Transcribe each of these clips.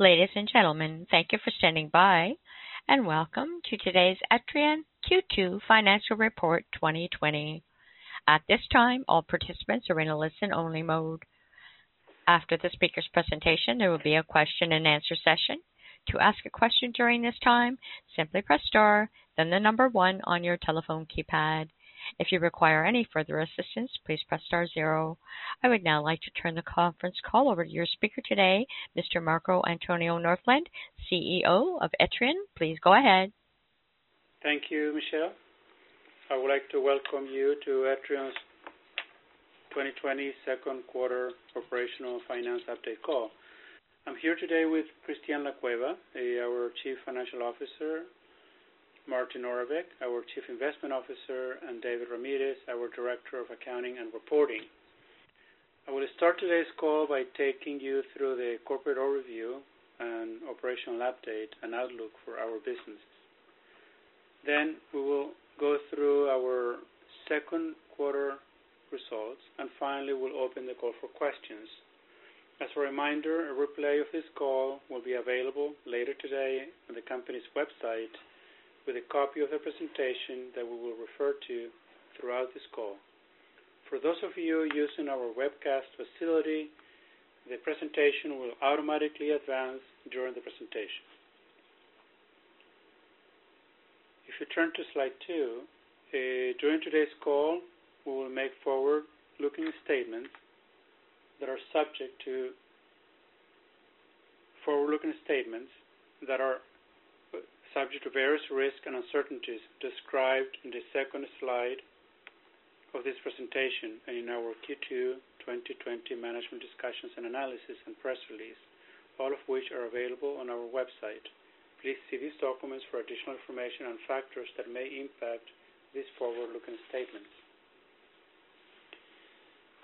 Ladies and gentlemen, thank you for standing by, and welcome to today's Etrion Q2 Financial Report 2020. At this time, all participants are in a listen-only mode. After the speaker's presentation, there will be a question-and-answer session. To ask a question during this time, simply press star, then the number one on your telephone keypad. If you require any further assistance, please press star zero. I would now like to turn the conference call over to your speaker today, Mr. Marco Antonio Northland, CEO of Etrion. Please go ahead. Thank you, Michelle. I would like to welcome you to Etrion's 2020 second quarter operational finance update call. I'm here today with Christian Lacueva, eh, our Chief Financial Officer, Martin Oravec, our Chief Investment Officer, and David Ramirez, our Director of Accounting and Reporting. I will start today's call by taking you through the corporate overview and operational update and outlook for our business. Then we will go through our second quarter results, and finally, we'll open the call for questions. As a reminder, a replay of this call will be available later today on the company's website with a copy of the presentation that we will refer to throughout this call. For those of you using our webcast facility, the presentation will automatically advance during the presentation. If you turn to slide two, uh, during today's call, we will make forward-looking statements that are subject to forward-looking statements that are subject to various risks and uncertainties described in the second slide of this presentation and in our Q2 2020 management discussions and analysis and press release, all of which are available on our website. Please see these documents for additional information on factors that may impact these forward-looking statements.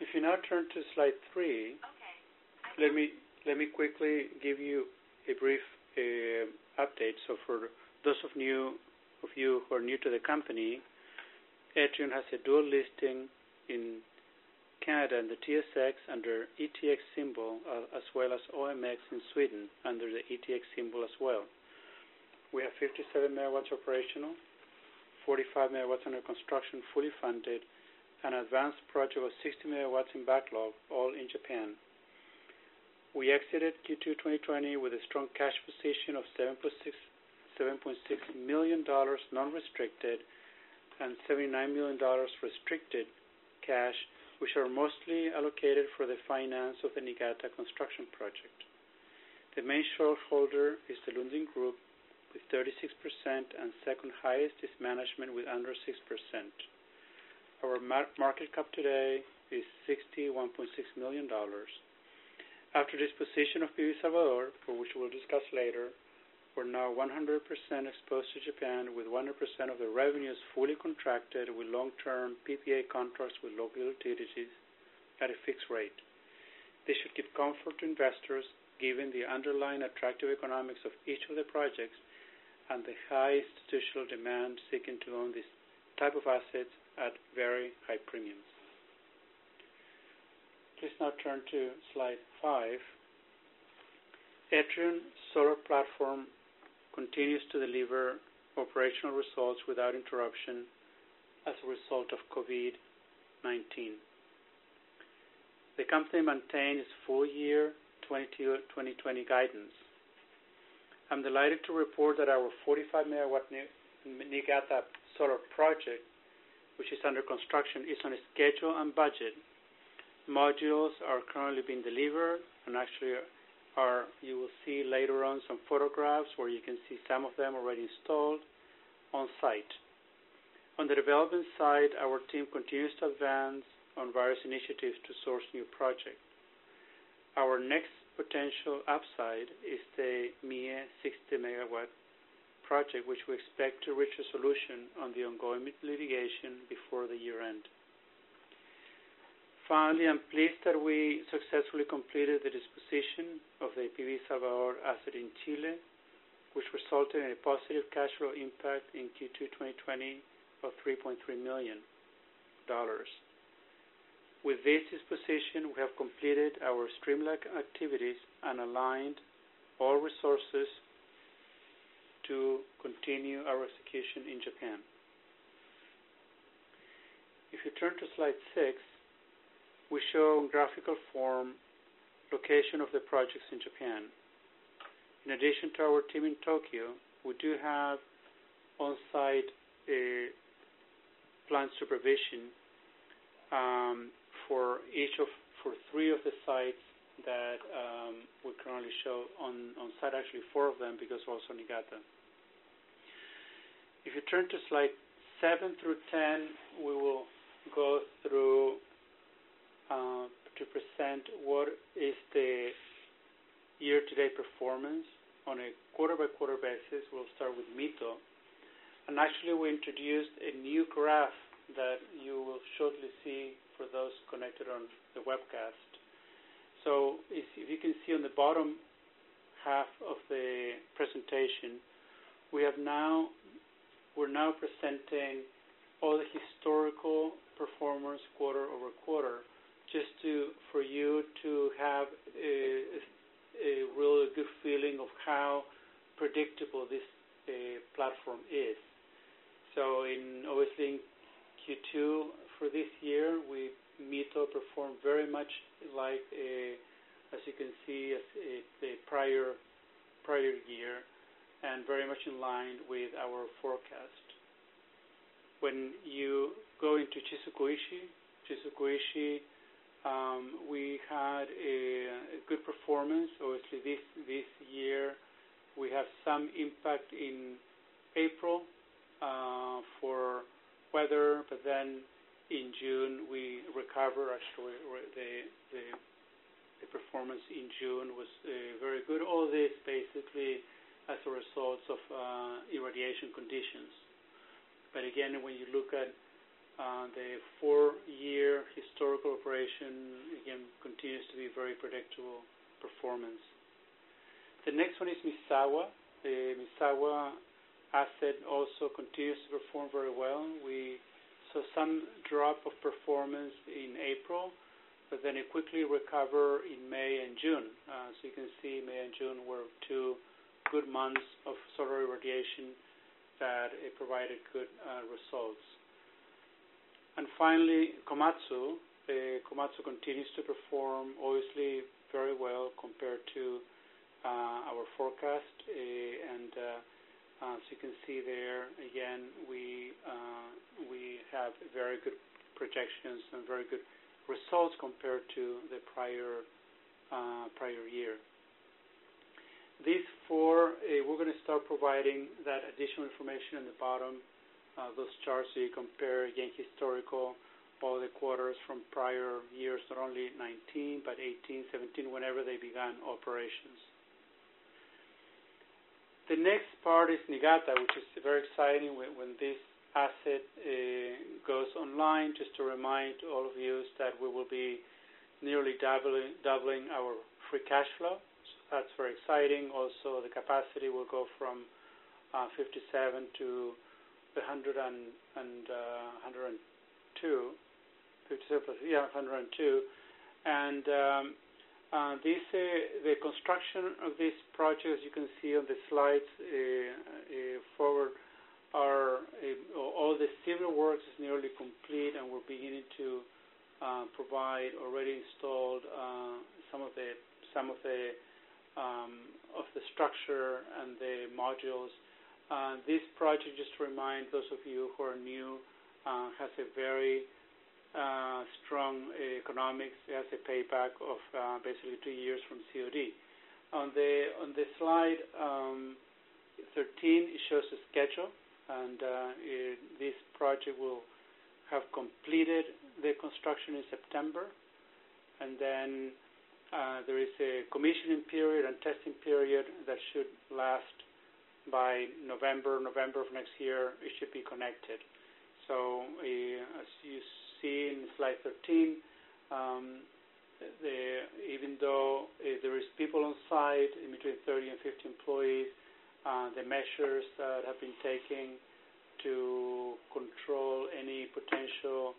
If you now turn to slide three, let me quickly give you a brief uh, update. So for those of you who are new to the company, Etrion has a dual listing in Canada and the TSX under ETX symbol, uh, as well as OMX in Sweden under the ETX symbol as well. We have 57 megawatts operational, 45 megawatts under construction, fully funded, and an advanced project of 60 megawatts in backlog, all in Japan. We exited Q2 2020 with a strong cash position of $7.6 million non-restricted and $79 million restricted cash, which are mostly allocated for the finance of the Niigata construction project. The main shareholder is the Lundin Group with 36%, and second highest is management with under 6%. Our market cap today is $61.6 million. After disposition of PV Salvador, for which we'll discuss later, we're now 100% exposed to Japan, with 100% of the revenues fully contracted with long-term PPA contracts with local utilities at a fixed rate. This should give comfort to investors given the underlying attractive economics of each of the projects and the high institutional demand seeking to own this type of assets at very high premiums. Please now turn to slide five. Etrion Solar Platform continues to deliver operational results without interruption as a result of COVID-19. The company maintains its full year 2020 guidance. I'm delighted to report that our 45 MW Niigata solar project, which is under construction, is on schedule and budget. Modules are currently being delivered, and actually, are, you will see later on some photographs where you can see some of them already installed on site. On the development side, our team continues to advance on various initiatives to source new projects. Our next potential upside is the Mie 60 megawatt project, which we expect to reach a solution on the ongoing litigation before the year-end. Finally, I'm pleased that we successfully completed the disposition of the PV Salvador asset in Chile, which resulted in a positive cash flow impact in Q2 2020 of $3.3 million. With this disposition, we have completed our streamlined activities and aligned all resources to continue our execution in Japan. If you turn to slide six, we show in graphical form location of the projects in Japan. In addition to our team in Tokyo, we do have on-site uh, plant supervision um, for each of for three of the sites that um, we currently show on on site, actually four of them, because also Niigata. If you turn to slide seven through 10, we will go through Uh, to present what is the year-to-date performance on a quarter-by-quarter basis. We'll start with Mito. And actually, we introduced a new graph that you will shortly see for those connected on the webcast. So if you can see on the bottom half of the presentation, we're now presenting all the historical performance quarter-over-quarter, just for you to have a really good feeling of how predictable this uh, platform is. So in obviously, in Q2 for this year, we Mito performed very much like, as you can see, as the prior prior year, and very much in line with our forecast. When you go into Shizuku-Ishi, Um, we had a good performance. Obviously, this this year, we have some impact in April uh, for weather, but then in June, we recover. Actually, the performance in June was uh, very good. All this basically as a result of uh, irradiation conditions. But again, when you look at Uh, the four-year historical operation, again, continues to be very predictable performance. The next one is Misawa. The Misawa asset also continues to perform very well. We saw some drop of performance in April, but then it quickly recover in May and June. Uh, so you can see May and June were two good months of solar irradiation that it provided good uh, results. And finally, Komatsu. Uh, Komatsu continues to perform obviously very well compared to uh, our forecast. Uh, and uh, as you can see there, again, we we have very good projections and very good results compared to the prior prior year. These four, uh, we're going to start providing that additional information in the bottom Uh, those charts so you compare, again, historical, all the quarters from prior years, not only 2019, but 2018, 2017, whenever they began operations. The next part is Niigata, which is very exciting when this asset uh, goes online. Just to remind all of you that we will be nearly doubling our free cash flow. That's very exciting. Also, the capacity will go from uh, 57 to 102. Uh, 52 plus. Yeah, 102. And um, uh, these, uh, The construction of this project, as you can see on the slides forward, are all the civil works is nearly complete, and we're beginning to provide already installed some of the some of the um, of the structure and the modules. Uh, this project, just to remind those of you who are new, uh, has a very uh, strong economics. It has a payback of basically two years from COD. On the on the slide um, 13, it shows the schedule, and this project will have completed the construction in September. And then there is a commissioning period and testing period that should last by November November of next year, it should be connected. So eh, as you see in slide 13, um, even though eh, there is people on site, in between 30 and 50 employees, uh, the measures that have been taken to control any potential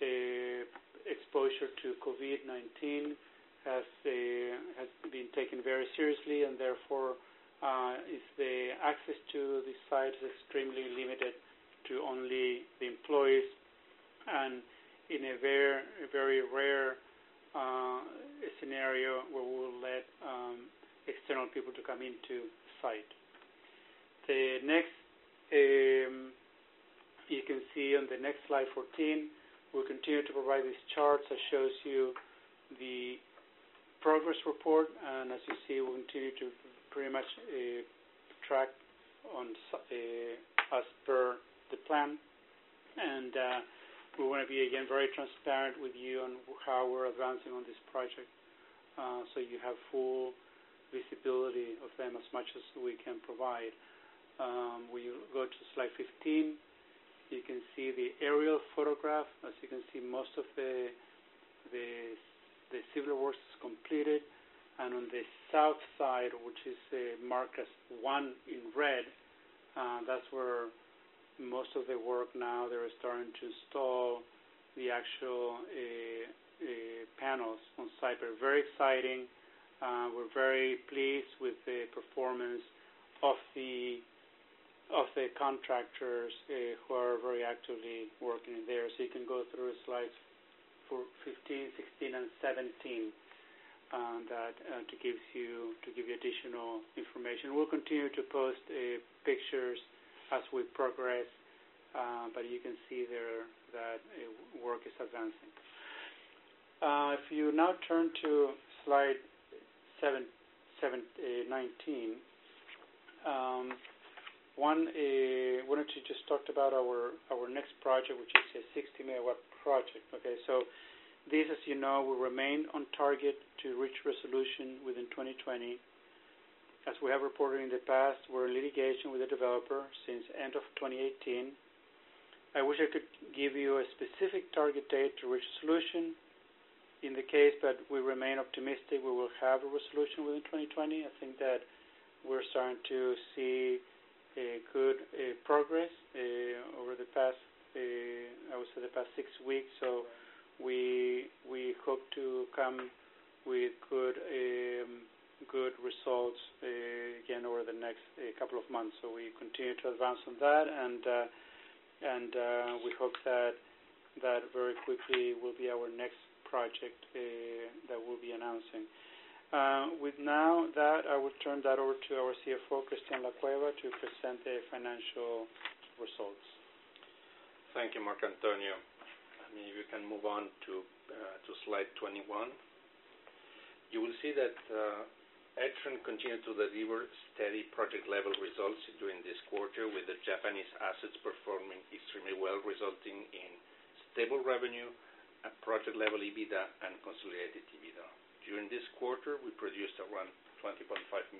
eh, exposure to COVID-19 has been taken very seriously, and therefore, Uh, the access to the site is extremely limited to only the employees, and in a very very rare uh, scenario where we will let um, external people to come into the site. The next, um, you can see on the next slide 14, we'll continue to provide these charts that shows you the progress report. And as you see, we'll continue to pretty much uh, track on uh, as per the plan. And uh we want to be, again, very transparent with you on how we're advancing on this project, uh, so you have full visibility of them as much as we can provide. Um, when you go to slide 15, you can see the aerial photograph. As you can see, most of the civil works is completed. And on the south side, which is uh, marked as one in red, uh, that's where most of the work now, they're starting to install the actual uh, panels on site. Very exciting. We're very pleased with the performance of the of the contractors who are very actively working in there. So you can go through slides for 15, 16, and 17 Uh, to give you additional information. We'll continue to post uh, pictures as we progress, uh, but you can see there that work is advancing. If you now turn to slide 19. Um, Wanted to just talk about our next project, which is a 60-MW project. This, as you know, will remain on target to reach resolution within 2020. As we have reported in the past, we're in litigation with the developer since end of 2018. I wish I could give you a specific target date to reach solution. In the case but we remain optimistic, we will have a resolution within 2020. I think that we're starting to see good progress eh, over the past, eh, I would say, the past six weeks. We we hope to come with good um good results uh, again over the next uh, couple of months. So we continue to advance on that, and uh, and we hope that that very quickly will be our next project that we'll be announcing. With now that, I will turn that over to our CFO, Cristián Lacueva, to present the financial results. Thank you, Marco Antonio. If you can move on to uh, to slide 21. You will see that uh, Etrion continued to deliver steady project-level results during this quarter, with the Japanese assets performing extremely well, resulting in stable revenue at project-level EBITDA and consolidated EBITDA. During this quarter, we produced around 20.5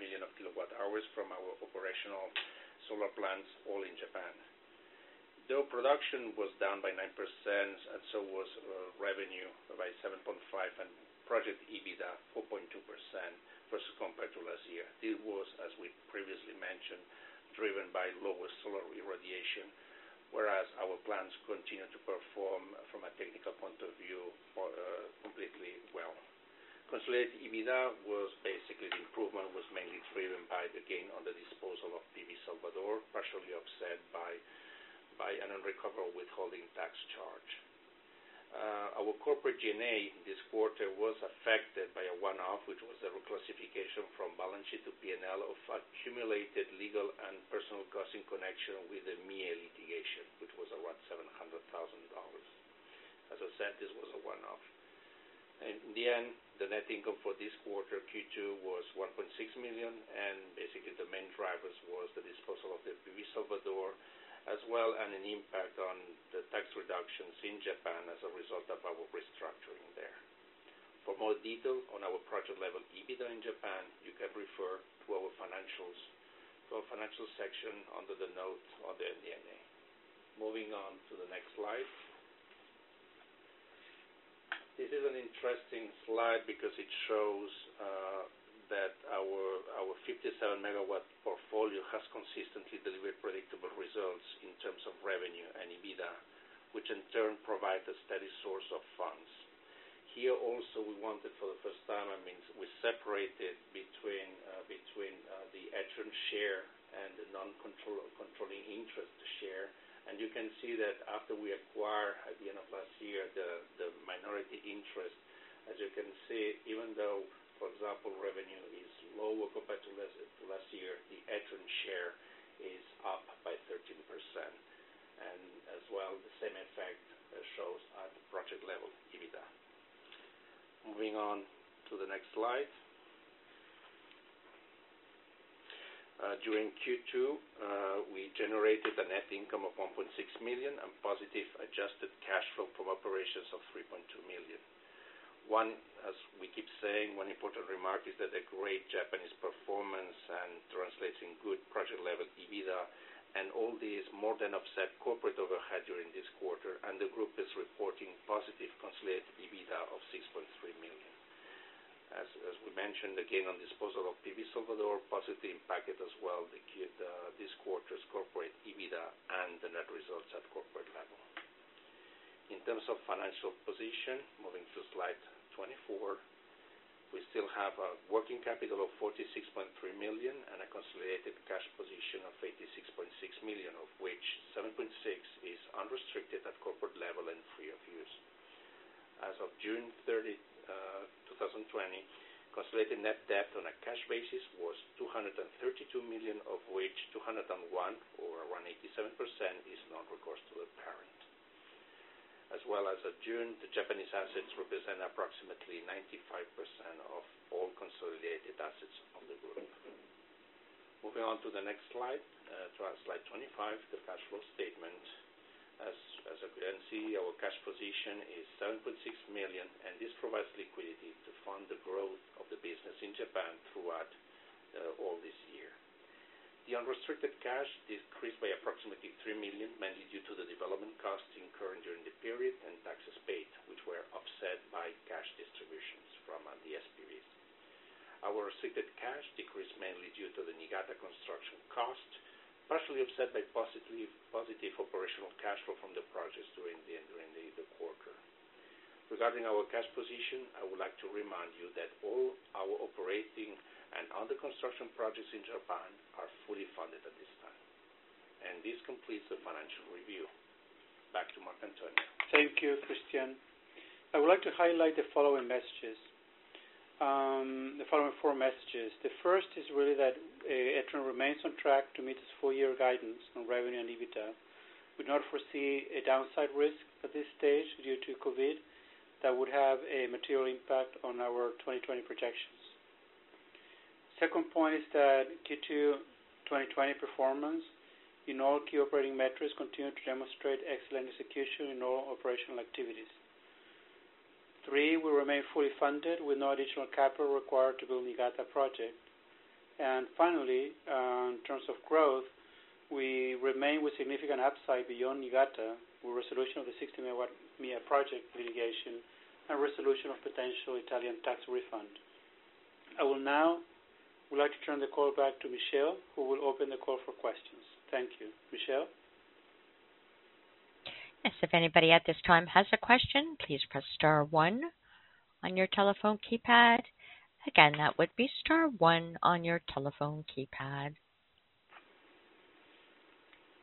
million kilowatt hours from our operational solar plants, all in Japan. Though production was down by 9%, and so was uh, revenue by 7.5, and project EBITDA 4.2% versus compared to last year. This was, as we previously mentioned, driven by lower solar irradiation, whereas our plants continue to perform from a technical point of view uh, completely well. Consolidated EBITDA was basically, the improvement was mainly driven by the gain on the disposal of PV Salvador, partially offset by an unrecoverable withholding tax charge. Uh, our corporate G&A this quarter was affected by a one-off, which was a reclassification from balance sheet to P&L of accumulated legal and personal costs in connection with the Mie litigation, which was around $700,000. As I said, this was a one-off. In the end, the net income for this quarter, Q2, was 1.6 million, and basically the main drivers was the disposal of the PV Salvador, as well, and an impact on the tax reductions in Japan as a result of our restructuring there. For more detail on our project-level EBITDA in Japan, you can refer to our financial section under the note on the MD&A. Moving on to the next slide. This is an interesting slide because it shows uh, that our 57 MW portfolio has consistently delivered predictable results in terms of revenue and EBITDA, which in turn provide a steady source of funds. Here also, we wanted for the first time, I mean we separated between uh, uh, the Etrion share and the non-controlling interest share. And you can see that after we acquire, at the end of last year, the minority interest, as you can see, even though, for example, revenue is lower compared to last year, the Etrion share is up by 13%. And as well, the same effect shows at the project level EBITDA. Moving on to the next slide. Uh, during Q2, uh, we generated a net income of 1.6 million and positive adjusted cash flow from operations of $3.2 million. One, as we keep saying, one important remark is that the great Japanese performance and translating good project-level EBITDA, and all these more than offset corporate overhead during this quarter, and the group is reporting positive consolidated EBITDA of $6.3 million. As we mentioned, again, on disposal of PV Salvador, positively impacted as well this quarter's corporate EBITDA and the net results at corporate level. In terms of financial position, moving to slide 24, we still have a working capital of 46.3 million and a consolidated cash position of 86.6 million, of which $7.6 million is unrestricted at corporate level and free of use. As of June 30, 2020, uh, consolidated net debt on a cash basis was 232 million, of which $201 million, or around 87%, is non-recourse to the parent. As well as of June, the Japanese assets represent approximately 95% of all consolidated assets of the group. Moving on to the next slide uh, slide 25, the cash flow statement. As as you can see, our cash position is 7.6 million, and this provides liquidity to fund the growth of the business in Japan throughout uh, all this year. The unrestricted cash decreased by approximately 3 million, mainly due to the development costs incurred during the period and taxes paid, which were offset by cash distributions from the SPVs. Our restricted cash decreased mainly due to the Niigata construction cost, partially offset by positive operational cash flow from the projects during the quarter. Regarding our cash position, I would like to remind you that all our operating and under-construction projects in Japan are fully funded at this time. And this completes the financial review. Back to Marc-Antonio. Thank you, Christian. I would like to highlight the following messages. Um, the following four messages. The first is really that uh, Etrion remains on track to meet its full-year guidance on revenue and EBITDA. We do not foresee a downside risk at this stage due to COVID that would have a material impact on our 2020 projections. Second point is that Q2 2020 performance in all key operating metrics continue to demonstrate excellent execution in all operational activities. Three, we remain fully funded with no additional capital required to build Niigata project. And finally, uh, in terms of growth, we remain with significant upside beyond Niigata with resolution of the 60 MW Mie project litigation and resolution of potential Italian tax refund. I will now like to turn the call back to Michelle, who will open the call for questions. Thank you. Michelle? Yes, if anybody at this time has a question, please press star one on your telephone keypad. Again, that would be star one on your telephone keypad.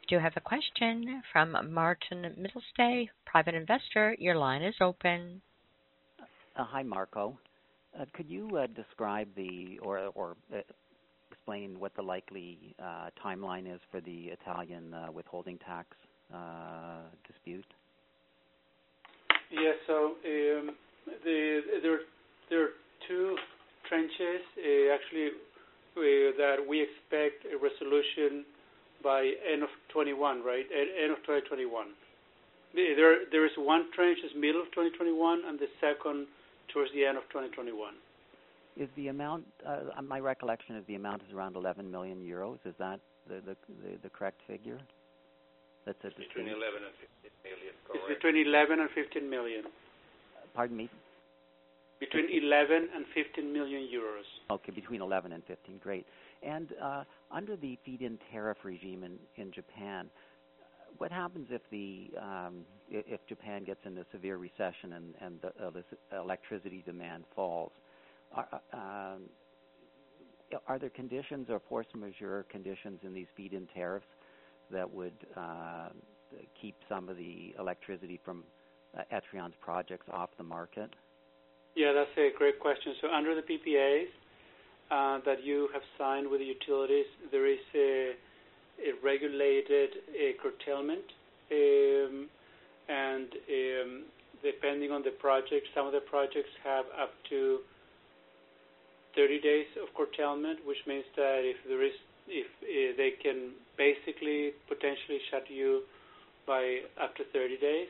We do have a question from Martin Mittelstaedt, private investor. Your line is open. Uh, hi, Marco. Uh, could you uh, describe the or uh, explain what the likely timeline is for the Italian withholding tax dispute? Yes. So um, there there are two tranches, actually, that we expect a resolution by end of 2021, right? End of 2021. There is one tranche is middle of 2021, and the second towards the end of 2021. Is the amount? Uh, my recollection is the amount is around 11 million euros. Is that the the, the, the correct figure? That's at between 11 and 15 million. Correct. It's between 11 and 15 million. Pardon me. Between 11 and 15 million euros. Okay, between 11 and 15. Great. And uh, under the feed-in tariff regime in, in Japan, what happens if the um, if Japan gets into severe recession and, and the uh, electricity demand falls? Are, uh, um, are there conditions or force majeure conditions in these feed-in tariffs that would uh, keep some of the electricity from uh, Etrion's projects off the market? Yeah, that's a great question. So under the PPAs uh, that you have signed with the utilities, there is a, a regulated curtailment, um, and um, depending on the project, some of the projects have up to 30 days of curtailment, which means that if there is if uh, they can basically potentially shut you by up to 30 days,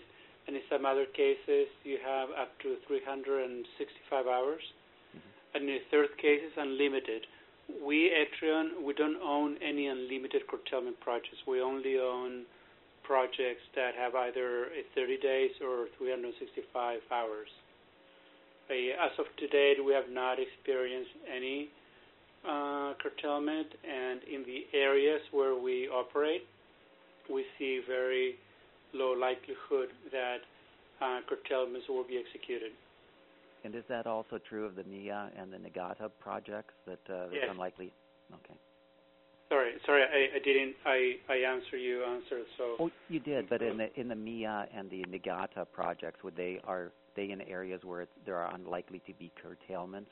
and in some other cases you have up to 365 hours, mm-hmm. and in the third case it's unlimited. We Etrion we don't own any unlimited curtailment projects. We only own projects that have either 30 days or 365 hours. As of today, we have not experienced any uh, curtailment, and in the areas where we operate, we see very low likelihood that uh, curtailments will be executed. And is that also true of the Mie and the Niigata projects that uh, yes. unlikely? Okay. Sorry, sorry, I, I didn't. I, I answer you answered so. Oh, you did, but in the in the Mie and the Niigata projects, would they are they in areas where there are unlikely to be curtailments?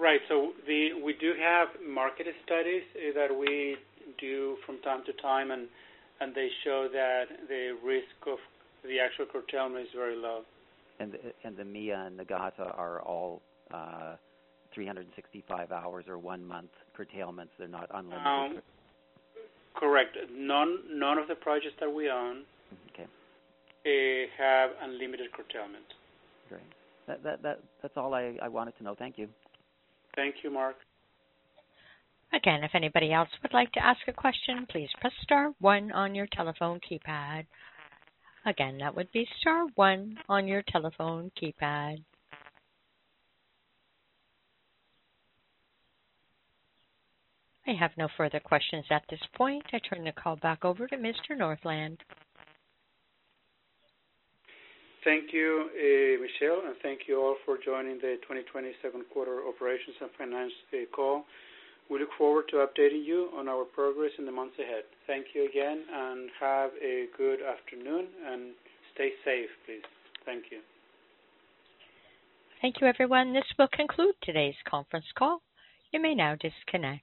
Right. So the we do have market studies uh, that we do from time to time, and and they show that the risk of the actual curtailment is very low. And the, and the Mie and Niigata are all uh, 365 hours or one month curtailments. They're not unlimited. Um, correct. None none of the projects that we own okay. uh, have unlimited curtailment. Great. That, that, that, that's all I, I wanted to know. Thank you. Thank you, Mark. Again, if anybody else would like to ask a question, please press star one on your telephone keypad. Again, that would be star one on your telephone keypad. I have no further questions at this point. I turn the call back over to Mr. Northland. Thank you, uh, Michelle, and thank you all for joining the 2020 second quarter operations and finance uh, call. We look forward to updating you on our progress in the months ahead. Thank you again, and have a good afternoon, and stay safe, please. Thank you. Thank you, everyone. This will conclude today's conference call. You may now disconnect.